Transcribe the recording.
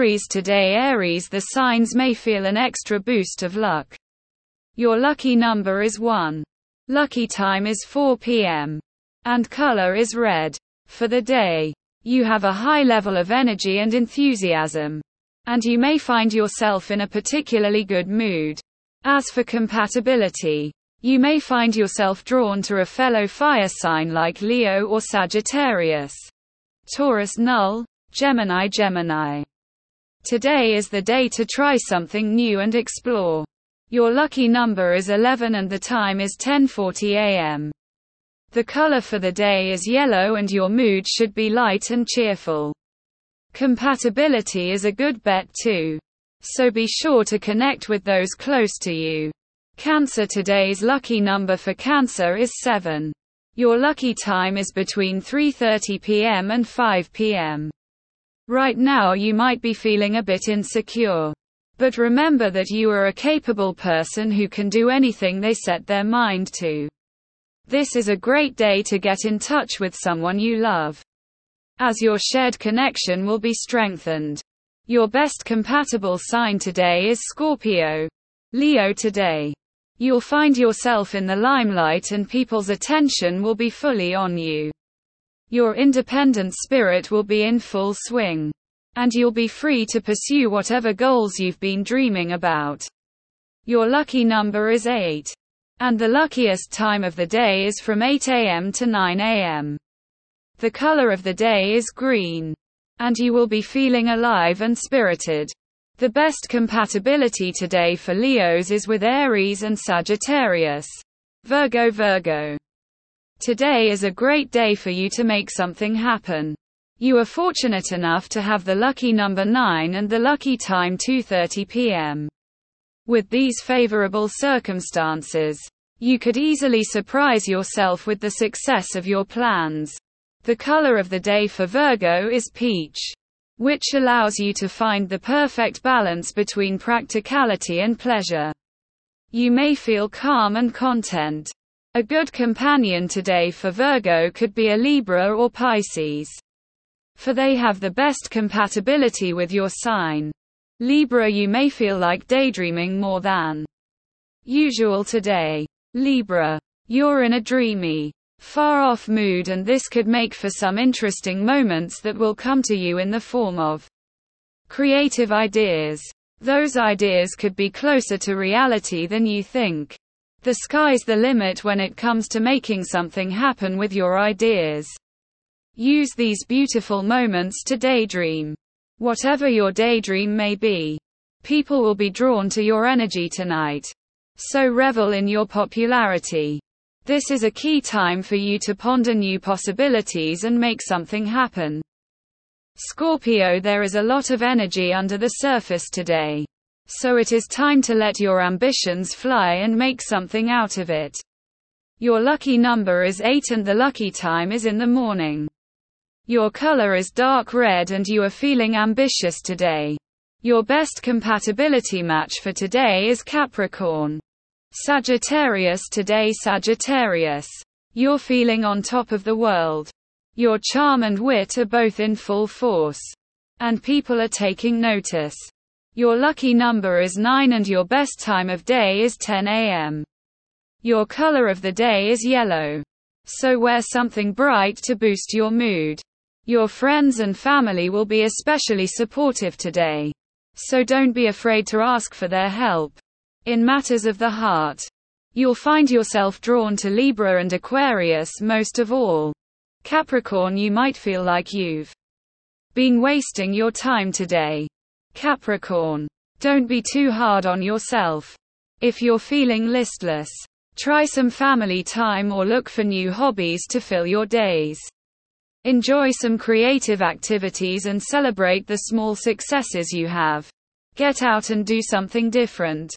Aries today Aries the signs may feel an extra boost of luck. Your lucky number is 1. Lucky time is 4 p.m. And color is red. For the day, you have a high level of energy and enthusiasm. And you may find yourself in a particularly good mood. As for compatibility, you may find yourself drawn to a fellow fire sign like Leo or Sagittarius. Taurus null, Gemini Gemini. Today is the day to try something new and explore. Your lucky number is 11 and the time is 10:40 a.m. The color for the day is yellow and your mood should be light and cheerful. Compatibility is a good bet too. So be sure to connect with those close to you. Cancer today's lucky number for Cancer is 7. Your lucky time is between 3:30 p.m. and 5 p.m. Right now you might be feeling a bit insecure. But remember that you are a capable person who can do anything they set their mind to. This is a great day to get in touch with someone you love. As your shared connection will be strengthened. Your best compatible sign today is Scorpio. Leo today. You'll find yourself in the limelight and people's attention will be fully on you. Your independent spirit will be in full swing. And you'll be free to pursue whatever goals you've been dreaming about. Your lucky number is 8. And the luckiest time of the day is from 8 a.m. to 9 a.m. The color of the day is green. And you will be feeling alive and spirited. The best compatibility today for Leos is with Aries and Sagittarius. Virgo Virgo. Today is a great day for you to make something happen. You are fortunate enough to have the lucky number 9 and the lucky time 2:30 p.m. With these favorable circumstances, you could easily surprise yourself with the success of your plans. The color of the day for Virgo is peach which allows you to find the perfect balance between practicality and pleasure. You may feel calm and content. A good companion today for Virgo could be a Libra or Pisces. For they have the best compatibility with your sign. Libra you may feel like daydreaming more than usual today. Libra. You're in a dreamy, far off mood and this could make for some interesting moments that will come to you in the form of creative ideas. Those ideas could be closer to reality than you think. The sky's the limit when it comes to making something happen with your ideas. Use these beautiful moments to daydream. Whatever your daydream may be, people will be drawn to your energy tonight. So revel in your popularity. This is a key time for you to ponder new possibilities and make something happen. Scorpio There is a lot of energy under the surface today. So it is time to let your ambitions fly and make something out of it. Your lucky number is 8 and the lucky time is in the morning. Your color is dark red and you are feeling ambitious today. Your best compatibility match for today is Capricorn. Sagittarius today Sagittarius. You're feeling on top of the world. Your charm and wit are both in full force. And people are taking notice. Your lucky number is 9 and your best time of day is 10 a.m. Your color of the day is yellow. So wear something bright to boost your mood. Your friends and family will be especially supportive today. So don't be afraid to ask for their help. In matters of the heart, you'll find yourself drawn to Libra and Aquarius most of all. Capricorn, you might feel like you've been wasting your time today. Capricorn, don't be too hard on yourself. If you're feeling listless, try some family time or look for new hobbies to fill your days. Enjoy some creative activities and celebrate the small successes you have. Get out and do something different.